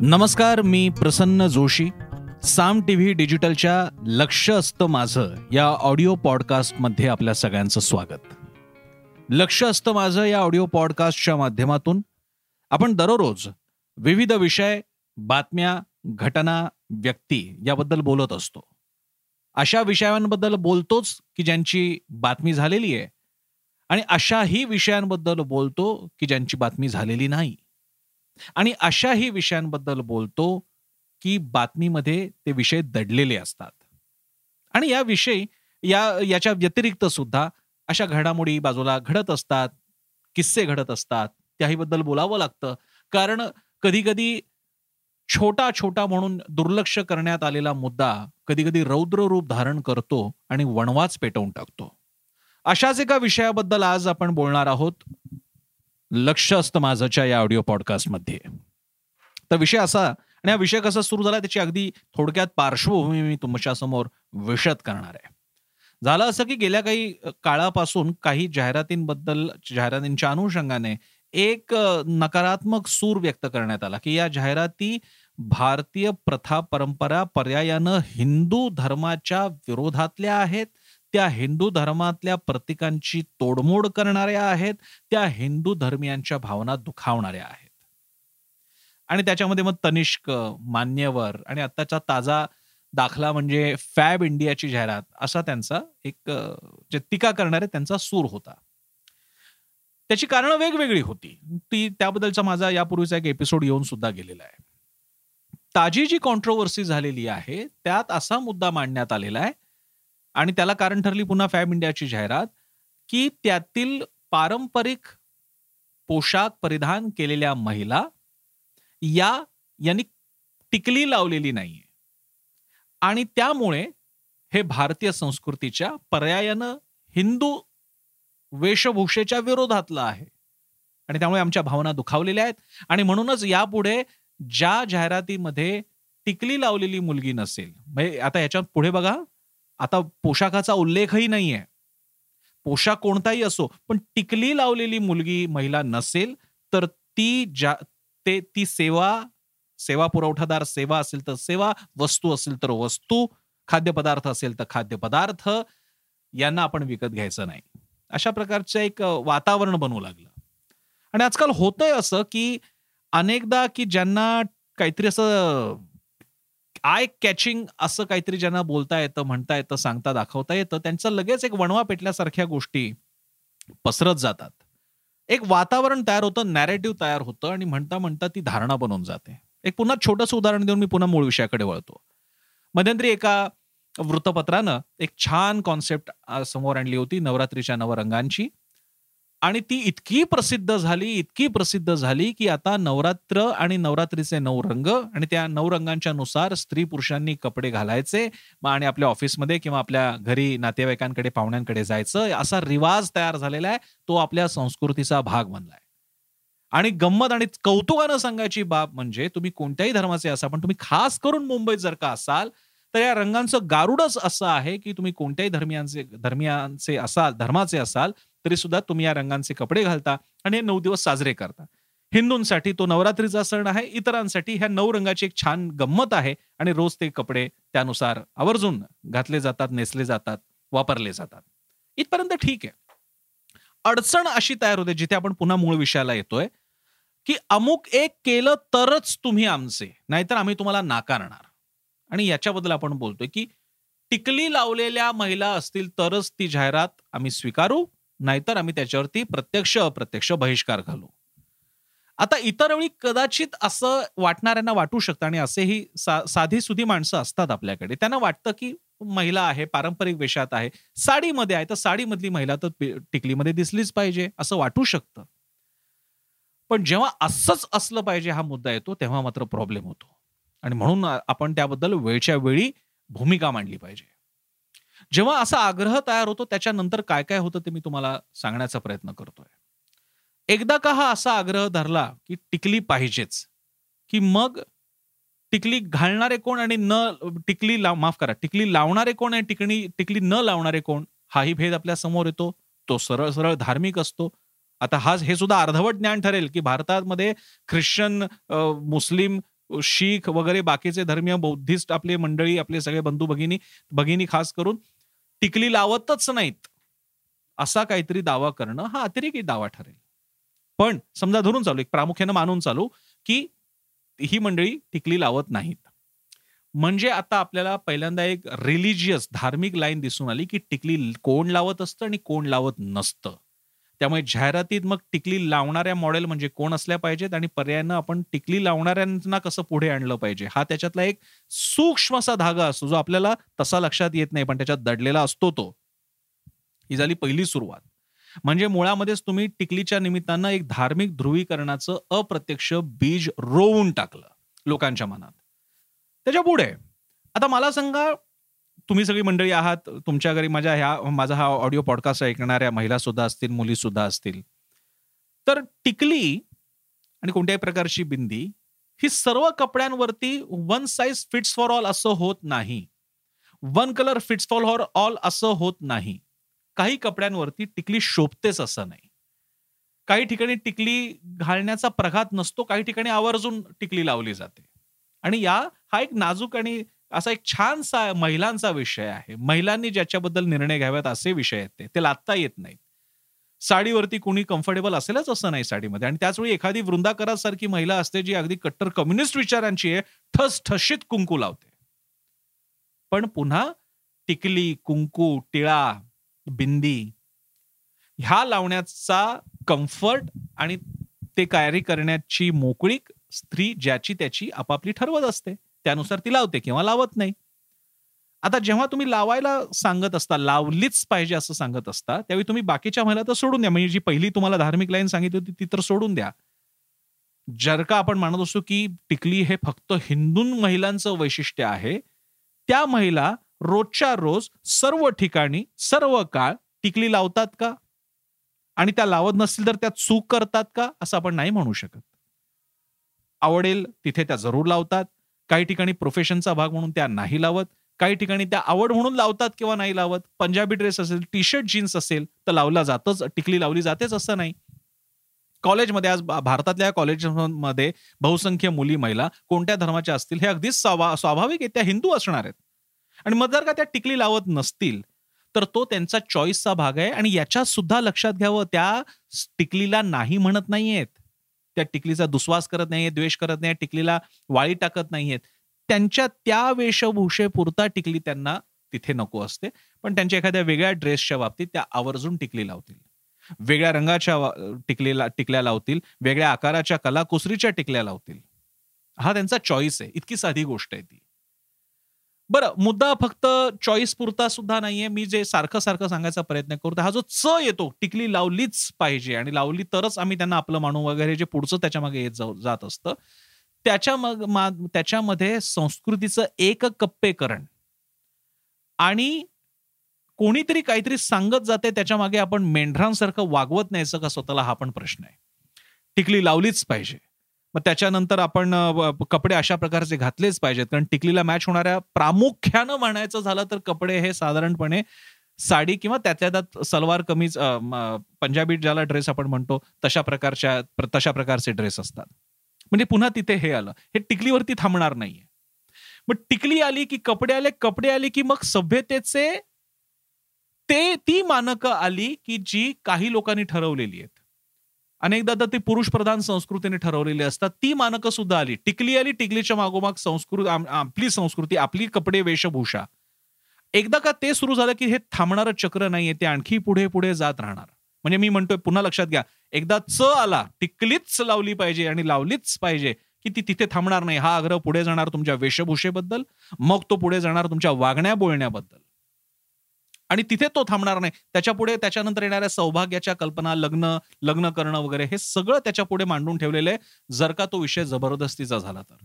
नमस्कार मी Prasanna Joshi. Saam T V डिजिटलच्या लक्ष असतं माझं या ऑडिओ पॉडकास्टमध्ये आपल्या सगळ्यांचं स्वागत. लक्ष असतं माझं या ऑडिओ पॉडकास्टच्या माध्यमातून. आपण दररोज विविध विषय बातम्या घटना व्यक्ती याबद्दल बोलत असतो. अशा विषयांबद्दल बोलतोच की ज्यांची बातमी झालेली आहे. आणि अशाही विषयांबद्दल बोलतो की ज्यांची बातमी झालेली नाही. आणि अशाही विषयांबद्दल बोलतो की बातमीमध्ये ते विषय दडलेले असतात. आणि या विषय या याच्या व्यतिरिक्त सुद्धा अशा घडामोडी बाजूला घडत असतात किस्से घडत असतात त्याहीबद्दल बोलावं लागतं. कारण कधी कधी छोटा छोटा म्हणून दुर्लक्ष करण्यात आलेला मुद्दा कधी कधी रौद्र रूप धारण करतो आणि वणवाच पेटवून टाकतो. अशाच एका विषयाबद्दल आज आपण बोलणार आहोत. लक्ष असतं माझच्या या ऑडिओ पॉडकास्टमध्ये तर विषय असा आणि हा विषय कसा सुरू झाला त्याची अगदी थोडक्यात पार्श्वभूमी मी तुमच्यासमोर करणार आहे. झालं असं की गेल्या काही काळापासून काही जाहिरातींबद्दल जाहिरातींच्या अनुषंगाने एक नकारात्मक सूर व्यक्त करण्यात आला की या जाहिराती भारतीय प्रथा परंपरा पर्यायानं हिंदू धर्माच्या विरोधातल्या आहेत त्या हिंदू धर्मातल्या प्रतीकांची तोडमोड करणाऱ्या आहेत त्या हिंदू धर्मियांच्या भावना दुखावणाऱ्या आहेत. आणि त्याच्यामध्ये मग तनिष्क मान्यवर आणि आत्ताचा ताजा दाखला म्हणजे फॅब इंडियाची जाहिरात असा त्यांचा एक जे टीका करणारे त्यांचा सूर होता. त्याची कारणं वेगवेगळी होती. ती त्याबद्दलचा माझा यापूर्वीचा एक एपिसोड येऊन सुद्धा गेलेला आहे. ताजी जी कॉन्ट्रोवर्सी झालेली आहे त्यात असा मुद्दा मांडण्यात आलेला आहे आणि त्याला कारण ठरली पुन्हा फॅब इंडियाची जाहिरात की त्यातील पारंपरिक पोशाख परिधान केलेल्या महिला या यांनी टिकली लावलेली नाहीये. आणि त्यामुळे हे भारतीय संस्कृतीच्या पर्यायानं हिंदू वेशभूषेच्या विरोधातलं आहे. आणि त्यामुळे आमच्या भावना दुखावलेल्या आहेत. आणि म्हणूनच यापुढे ज्या जाहिरातीमध्ये टिकली लावलेली मुलगी नसेल म्हणजे आता याच्यात पुढे बघा. आता पोशाखाचा उल्लेखही नाहीये. पोशाख कोणताही असो पण टिकली लावलेली मुलगी महिला नसेल तर ती ज्या ते ती सेवा सेवा पुरवठादार सेवा असेल तर सेवा वस्तू असेल तर वस्तू खाद्यपदार्थ असेल तर खाद्यपदार्थ यांना आपण विकत घ्यायचं नाही. अशा प्रकारचं एक वातावरण बनवू लागलं. आणि आजकाल होतंय असं की अनेकदा की ज्यांना काहीतरी असं आय कॅचिंग असं काहीतरी ज्यांना बोलता येतं म्हणता येतं सांगता दाखवता येतं त्यांचं लगेच एक वणवा पेटल्यासारख्या गोष्टी पसरत जातात. एक वातावरण तयार होतं नॅरेटिव्ह तयार होतं आणि म्हणता म्हणता ती धारणा बनवून जाते. एक पुन्हा छोटंसं उदाहरण देऊन मी पुन्हा मूळ विषयाकडे वळतो. मध्यंतरी एका वृत्तपत्रानं एक छान कॉन्सेप्ट समोर आणली होती नवरात्रीच्या नवरंगांची. आणि ती इतकी प्रसिद्ध झाली इतकी प्रसिद्ध झाली की आता नवरात्र आणि नवरात्रीचे नऊ रंग आणि त्या नऊ रंगांच्या नुसार स्त्री पुरुषांनी कपडे घालायचे आणि आपल्या ऑफिसमध्ये किंवा आपल्या घरी नातेवाईकांकडे पाहुण्यांकडे जायचं असा रिवाज तयार झालेला आहे तो आपल्या संस्कृतीचा भाग बनलाय. आणि गंमत आणि कौतुकानं सांगायची बाब म्हणजे तुम्ही कोणत्याही धर्माचे असा पण तुम्ही खास करून मुंबईत जर का असाल तर या रंगांचं गारुडच असं आहे की तुम्ही कोणत्याही धर्मियांचे धर्मियांचे असाल धर्माचे असाल तरी सुद्धा तुम्ही या रंगांचे कपडे घालता आणि हे नऊ दिवस साजरे करता. हिंदूंसाठी तो नवरात्रीचा सण आहे इतरांसाठी ह्या नऊ रंगाची एक छान गंमत आहे आणि रोज ते कपडे त्यानुसार आवर्जून घातले जातात नेसले जातात वापरले जातात. इथपर्यंत ठीक आहे. अडचण अशी तयार होते जिथे आपण पुन्हा मूळ विषयाला येतोय की अमुक एक केलं तरच तुम्ही आमचे नाहीतर आम्ही तुम्हाला नाकारणार. आणि याच्याबद्दल आपण बोलतोय की टिकली लावलेल्या महिला असतील तरच ती जाहिरात आम्ही स्वीकारू नाहीतर आम्ही त्याच्यावरती प्रत्यक्ष अप्रत्यक्ष बहिष्कार घालू. आता इतर वेळी कदाचित असं वाटणाऱ्यांना वाटू शकतं आणि असेही सा, साधी सुधी माणसं असतात आपल्याकडे. त्यांना वाटतं की महिला आहे पारंपरिक वेशात आहे साडीमध्ये आहे तर साडीमधली महिला तर टिकलीमध्ये दिसलीच पाहिजे असं वाटू शकतं. पण जेव्हा असंच असलं पाहिजे हा मुद्दा येतो तेव्हा मात्र प्रॉब्लेम होतो. आणि म्हणून आपण त्याबद्दल वेळच्या वेळी भूमिका मांडली पाहिजे. जेव्हा असा आग्रह तयार होतो त्याच्यानंतर काय काय होतं ते मी तुम्हाला सांगण्याचा प्रयत्न करतोय. एकदा का हा असा आग्रह धरला की टिकली पाहिजेच की मग टिकली घालणारे कोण आणि न टिकली लाव माफ करा टिकली लावणारे कोण आणि टिकणी टिकली न लावणारे कोण हाही भेद आपल्यासमोर येतो. तो सरळ सरळ धार्मिक असतो. आता हा हे सुद्धा अर्धवट ज्ञान ठरेल की भारतामध्ये ख्रिश्चन मुस्लिम शीख वगैरे बाकीचे धर्मीय बौद्धिस्ट आपले मंडळी आपले सगळे बंधू भगिनी भगिनी खास करून टिकली लावतच नाहीत. असा काहीतरी दावा करणं हा अतिरेकी दावा ठरेल. पण समजा धरून चालू एक प्रामुख्यानं मानून चालू की ही मंडळी टिकली लावत नाहीत. म्हणजे आता आपल्याला पहिल्यांदा एक रिलिजियस धार्मिक लाईन दिसून आली की टिकली कोण लावत असतं आणि कोण लावत नसतं. त्यामुळे जाहिरातीत मग टिकली लावणाऱ्या मॉडेल म्हणजे कोण असल्या पाहिजेत आणि पर्यायानं आपण टिकली लावणाऱ्यांना कसं पुढे आणलं पाहिजे? हा त्याच्यातला एक सूक्ष्मसा धागा असतो जो आपल्याला तसा लक्षात येत नाही पण त्याच्यात दडलेला असतो तो. ही झाली पहिली सुरुवात. म्हणजे मुळामध्येच तुम्ही टिकलीच्या निमित्तानं एक धार्मिक ध्रुवीकरणाचं अप्रत्यक्ष बीज रोवून टाकलं लोकांच्या मनात. त्याच्या पुढे. आता मला सांगा तुम्ही सगळी मंडळी आहात तुमच्या घरी माझ्या ह्या माझा हा ऑडिओ पॉडकास्ट ऐकणाऱ्या महिला सुद्धा असतील मुली सुद्धा असतील. तर टिकली आणि कोणत्याही प्रकारची बिंदी ही सर्व कपड्यांवरती one size fits for all असं होत नाही. One colour fits for all असं होत नाही. काही कपड्यांवरती टिकली शोभतेच असं नाही. काही ठिकाणी टिकली घालण्याचा प्रघात नसतो काही ठिकाणी आवर्जून टिकली लावली जाते. आणि या हा एक नाजूक आणि असा एक छानसा महिलांचा विषय आहे. महिलांनी ज्याच्याबद्दल निर्णय घ्याव्यात असे विषय आहेत ते. ते लादता येत नाहीत. साडीवरती कोणी कम्फर्टेबल असेलच असं नाही साडीमध्ये. आणि त्याचवेळी एखादी वृंदाकरासारखी महिला असते जी अगदी कट्टर कम्युनिस्ट विचारांची आहे ठस ठशीत कुंकू लावते. पण पुन्हा टिकली कुंकू टिळा बिंदी ह्या लावण्याचा कम्फर्ट आणि ते कार्य करण्याची मोकळीक स्त्री ज्याची त्याची आपापली ठरवत असते. त्यानुसार ती लावते किंवा लावत नाही. आता जेव्हा तुम्ही लावायला सांगत असता लावलीच पाहिजे असं सांगत असता त्यावेळी तुम्ही बाकीच्या महिला तर सोडून द्या. म्हणजे जी पहिली तुम्हाला धार्मिक लाईन सांगितली होती ती तर सोडून द्या. जर का आपण मानत असतो की टिकली हे फक्त हिंदू महिलांचं वैशिष्ट्य आहे त्या महिला रोजच्या रोज सर्व ठिकाणी सर्व काळ टिकली लावतात का? आणि त्या लावत नसतील तर त्या चूक करतात का? असं आपण नाही म्हणू शकत. आवडेल तिथे त्या जरूर लावतात. काही ठिकाणी प्रोफेशनचा भाग म्हणून त्या नाही लावत काही ठिकाणी त्या आवड म्हणून लावतात किंवा नाही लावत. पंजाबी ड्रेस असेल टी शर्ट जीन्स असेल तर लावला जातच टिकली लावली जातेच असं नाही. कॉलेजमध्ये आज भारतातल्या कॉलेजमध्ये बहुसंख्य मुली महिला कोणत्या धर्माच्या असतील हे अगदीच स्वाभाविक आहे त्या हिंदू असणार आहेत. आणि मग जर का त्या टिकली लावत नसतील तर तो त्यांचा चॉईसचा भाग आहे आणि याच्यात सुद्धा लक्षात घ्यावं त्या टिकलीला नाही म्हणत नाहीयेत. त्या टिकलीचा दुस्वास करत नाहीये द्वेष करत नाही टिकलीला वाळी टाकत नाहीयेत. त्यांच्या त्या वेशभूषेपुरता टिकली त्यांना तिथे नको असते. पण त्यांच्या एखाद्या वेगळ्या ड्रेसच्या बाबतीत त्या आवर्जून टिकली लावतील. वेगळ्या रंगाच्या टिकलेला टिकल्या लावतील वेगळ्या आकाराच्या कलाकुसरीच्या टिकल्या लावतील. हा त्यांचा चॉईस आहे. इतकी साधी गोष्ट आहे ती. बरं मुद्दा फक्त चॉईस पुरता सुद्धा नाहीये. मी जे सारखं सारखं सांगायचा प्रयत्न करतो हा जो च येतो टिकली लावलीच पाहिजे आणि लावली तरच आम्ही त्यांना आपलं मानू वगैरे जे पुढचं त्याच्यामागे येत जात असतं. त्याच्या मग त्याच्यामध्ये संस्कृतीचं एक कप्पेकरण आणि कोणीतरी काहीतरी सांगत जाते त्याच्यामागे आपण मेंढरांसारखं वागवत न्यायचं का स्वतःला हा पण प्रश्न आहे. टिकली लावलीच पाहिजे. मग त्याच्यानंतर आपण कपडे अशा प्रकारचे घातलेच पाहिजेत. कारण टिकलीला मॅच होणाऱ्या प्रामुख्यानं म्हणायचं झालं तर कपडे हे साधारणपणे साडी किंवा त्यातल्या त्यात सलवार कमीज पंजाबी ज्याला ड्रेस आपण म्हणतो तशा प्रकारच्या तशा प्रकारचे ड्रेस असतात. म्हणजे पुन्हा तिथे हे आलं. हे टिकलीवरती थांबणार नाहीये. मग टिकली आली की कपडे आले कपडे आले की मग सभ्यतेचे ते ती मानकं आली की जी काही लोकांनी ठरवलेली आहेत. अनेकदा तर ती पुरुष प्रधान संस्कृतीने ठरवलेली असतात. ती मानकं सुद्धा आली. टिकली आली टिकलीच्या मागोमाग संस्कृत आपली संस्कृती आपली कपडे वेशभूषा. एकदा का ते सुरू झालं की हे थांबणारं चक्र नाहीये ते आणखी पुढे पुढे जात राहणार. म्हणजे मी म्हणतोय पुन्हा लक्षात घ्या. एकदा च आला टिकलीच लावली पाहिजे आणि लावलीच पाहिजे की ती तिथे थांबणार नाही. हा आग्रह पुढे जाणार तुमच्या वेशभूषेबद्दल मग तो पुढे जाणार तुमच्या वागण्या बोलण्याबद्दल आणि तिथे तो थांबणार नाही. त्याच्या पुढे त्याच्यानंतर येणाऱ्या सौभाग्याच्या कल्पना लग्न लग्न करणं वगैरे हे सगळं त्याच्या पुढे मांडून ठेवलेलं आहे. जर का तो विषय जबरदस्तीचा झाला तर.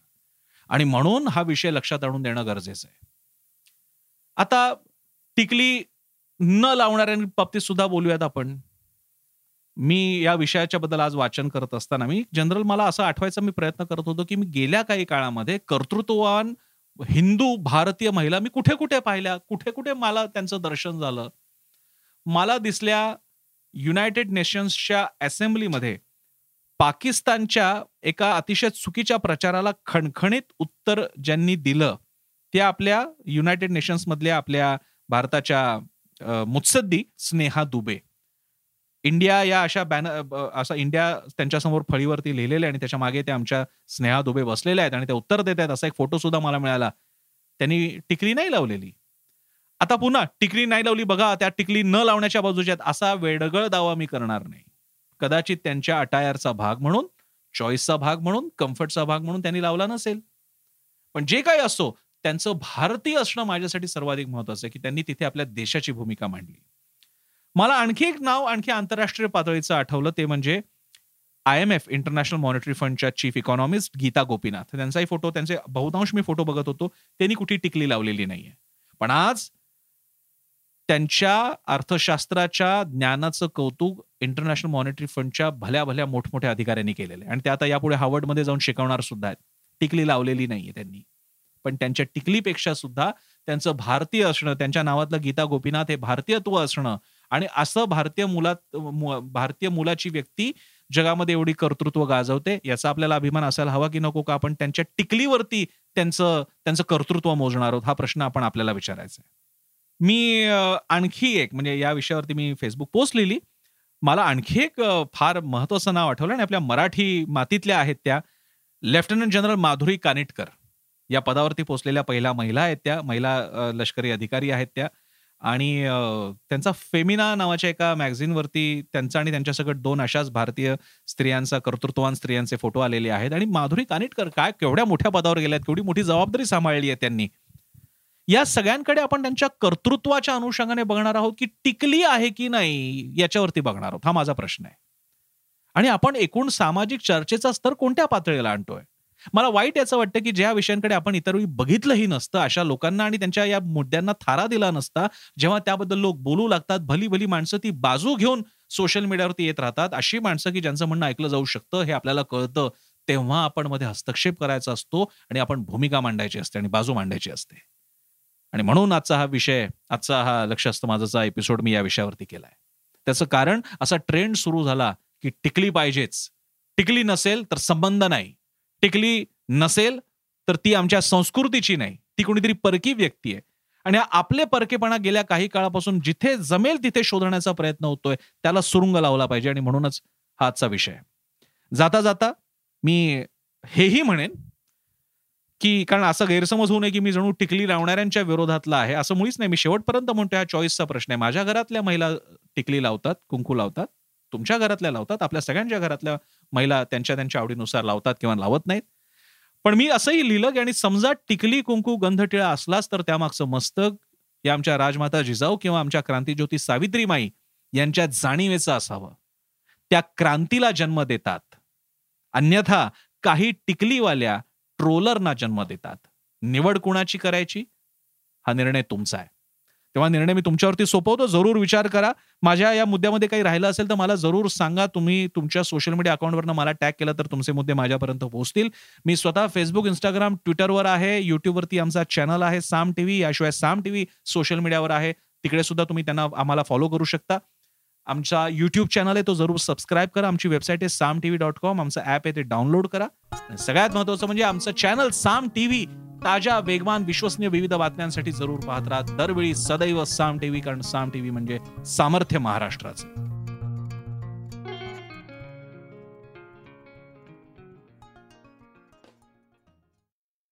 आणि म्हणून हा विषय लक्षात आणून देणं गरजेचं आहे. आता टिकली न लावणाऱ्या बाबतीत सुद्धा बोलूयात आपण. मी या विषयाच्या बद्दल आज वाचन करत असताना मी जनरल मला असं आठवायचा मी प्रयत्न करत होतो की मी गेल्या काही काळामध्ये कर्तृत्ववान हिंदू भारतीय महिला मी कुठे कुठे पाहिल्या कुठे कुठे मला त्यांचं दर्शन झालं. मला दिसल्या युनायटेड नेशन्सच्या असेंब्लीमध्ये पाकिस्तानच्या एका अतिशय चुकीच्या प्रचाराला खणखणीत उत्तर ज्यांनी दिलं ते आपल्या युनायटेड नेशन्स मधल्या आपल्या भारताच्या मुत्सद्दी स्नेहा दुबे. इंडिया या अशा बॅनर असा इंडिया त्यांच्यासमोर फळीवरती लिहिलेले आणि त्याच्यामागे ते आमच्या स्नेहा दुबे बसलेले आहेत आणि ते उत्तर देत आहेत असा एक फोटो सुद्धा मला मिळाला. त्यांनी टिकली नाही लावलेली. आता पुन्हा टिकली नाही लावली बघा त्या टिकली न लावण्याच्या बाजूच्या असा वेडगळ दावा मी करणार नाही. कदाचित त्यांच्या अटायरचा भाग म्हणून चॉईसचा भाग म्हणून कम्फर्टचा भाग म्हणून त्यांनी लावला नसेल. पण जे काही असो त्यांचं भारतीय असणं माझ्यासाठी सर्वाधिक महत्वाचं आहे की त्यांनी तिथे आपल्या देशाची भूमिका मांडली. मला आणखी एक नाव आणखी आंतरराष्ट्रीय पातळीचं आठवलं ते म्हणजे I M F international monetary फंडच्या chief economist Gita Gopinath. त्यांचाही फोटो त्यांचे बहुतांश मी फोटो बघत होतो. त्यांनी कुठे टिकली लावलेली नाहीये. पण आज त्यांच्या अर्थशास्त्राच्या ज्ञानाचं कौतुक इंटरनॅशनल मॉनिटरी फंडच्या भल्या भल्या मोठमोठ्या अधिकाऱ्यांनी केलेलं आहे. आणि ते आता यापुढे हार्वर्डमध्ये जाऊन शिकवणार सुद्धा आहेत. टिकली लावलेली नाहीये त्यांनी. पण त्यांच्या टिकलीपेक्षा सुद्धा त्यांचं भारतीय असणं त्यांच्या नावातलं गीता गोपीनाथ हे भारतीयत्व असणं आणि असं भारतीय मुलात भारतीय मुलाची व्यक्ती जगामध्ये एवढी कर्तृत्व गाजवते याचा आपल्याला अभिमान असायला हवा की नको का आपण त्यांच्या टिकलीवरती त्यांचं त्यांचं कर्तृत्व मोजणार आहोत हा प्रश्न आपण आपल्याला विचारायचा आहे. मी आणखी एक म्हणजे या विषयावरती मी फेसबुक पोस्ट लिहिली. मला आणखी एक फार महत्वाचं नाव आठवलं आणि आपल्या मराठी मातीतल्या आहेत त्या. Lieutenant general Madhuri Kanitkar. या पदावरती पोचलेल्या पहिल्या महिला आहेत त्या. महिला लष्करी अधिकारी आहेत त्या. आणि त्यांचा फेमिना नावाच्या एका मॅगझिनवरती त्यांचा आणि त्यांच्यासकट दोन अशाच भारतीय स्त्रियांचा कर्तृत्वान स्त्रियांचे फोटो आलेले आहेत आणि माधुरी कानिटकर काय केवढ्या मोठ्या पदावर गेल्यात केवढी मोठी जबाबदारी सांभाळली आहे त्यांनी. या सगळ्यांकडे आपण त्यांच्या कर्तृत्वाच्या अनुषंगाने बघणार आहोत की टिकली आहे की नाही याच्यावरती बघणार आहोत. हा माझा प्रश्न आहे. आणि आपण एकूण सामाजिक चर्चेचा स्तर कोणत्या पातळीला आणतोय? मला वाईट याचं वाटतं की ज्या विषयांकडे आपण इतर वेळी बघितलंही नसतं अशा लोकांना आणि त्यांच्या या मुद्द्यांना थारा दिला नसता जेव्हा त्याबद्दल लोक बोलू लागतात भली भली माणसं ती बाजू घेऊन सोशल मीडियावरती येत राहतात अशी माणसं की ज्यांचं म्हणणं ऐकलं जाऊ शकतं हे आपल्याला कळतं तेव्हा आपण मध्ये हस्तक्षेप करायचा असतो आणि आपण भूमिका मांडायची असते आणि बाजू मांडायची असते. आणि म्हणून आजचा हा विषय आजचा हा लक्ष असतं माझाचा एपिसोड मी या विषयावरती केलाय. त्याचं कारण असा ट्रेंड सुरू झाला की टिकली पाहिजेच. टिकली नसेल तर संबंध नाही. टिकली नसेल तर ती आमच्या संस्कृतीची नाही. ती कुणीतरी परकी व्यक्ती आहे. आणि आपले परकेपणा गेल्या काही काळापासून जिथे जमेल तिथे शोधण्याचा प्रयत्न होतोय त्याला सुरुंग लावला पाहिजे. आणि म्हणूनच हा आजचा विषय जाता जाता मी हेही म्हणेन की कारण असं गैरसमज होऊ नये की मी जणू टिकली लावणाऱ्यांच्या विरोधातला आहे. असं मुळीच नाही. मी शेवटपर्यंत म्हणतो हा चॉईसचा प्रश्न आहे. माझ्या घरातल्या महिला टिकली लावतात कुंकू लावतात तुमच्या घरातल्या लावतात आपल्या सगळ्यांच्या घरातल्या महिला त्यांच्या त्यांच्या आवडीनुसार लावतात किंवा लावत नाहीत. पण मी असंही लिहिलं की आणि समजा टिकली कुंकू गंधटिळा असलाच तर त्यामागचं मस्तक या आमच्या राजमाता जिजाऊ किंवा आमच्या क्रांतीज्योती सावित्रीमाई यांच्या जाणीवेचं असावं. त्या क्रांतीला जन्म देतात. अन्यथा काही टिकलीवाल्या ट्रोलरना जन्म देतात. निवड कुणाची करायची? हा निर्णय तुमचा आहे. तेव्हा निर्णय मी तुमच्यावरती सोपवतो. जरूर विचार करा. माझ्या या मुद्द्यामध्ये काही राहिलं असेल तर मला जरूर सांगा. तुम्ही तुमच्या सोशल मीडिया अकाउंटवरनं मला टॅग केलं तर तुमचे मुद्दे माझ्यापर्यंत पोहोचतील. मी स्वतः फेसबुक इंस्टाग्राम ट्विटरवर आहे. युट्यूबवरती आमचा चॅनल आहे. साम टीव्ही याशिवाय साम टीव्ही सोशल मीडियावर आहे. तिकडे सुद्धा तुम्ही त्यांना आम्हाला फॉलो करू शकता. आमचा युट्यूब चॅनल आहे तो जरूर सबस्क्राईब करा. आमची वेबसाईट आहे साम टीव्ही डॉट कॉम आमचं ॲप आहे ते डाउनलोड करा. सगळ्यात महत्वाचं म्हणजे आमचं चॅनल साम टीव्ही ताज्या वेगवान विश्वसनीय विविध बातम्यांसाठी जरूर पाहत राहा. दरवेळी सदैव साम टीव्ही कारण साम टीव्ही म्हणजे सामर्थ्य महाराष्ट्राचं.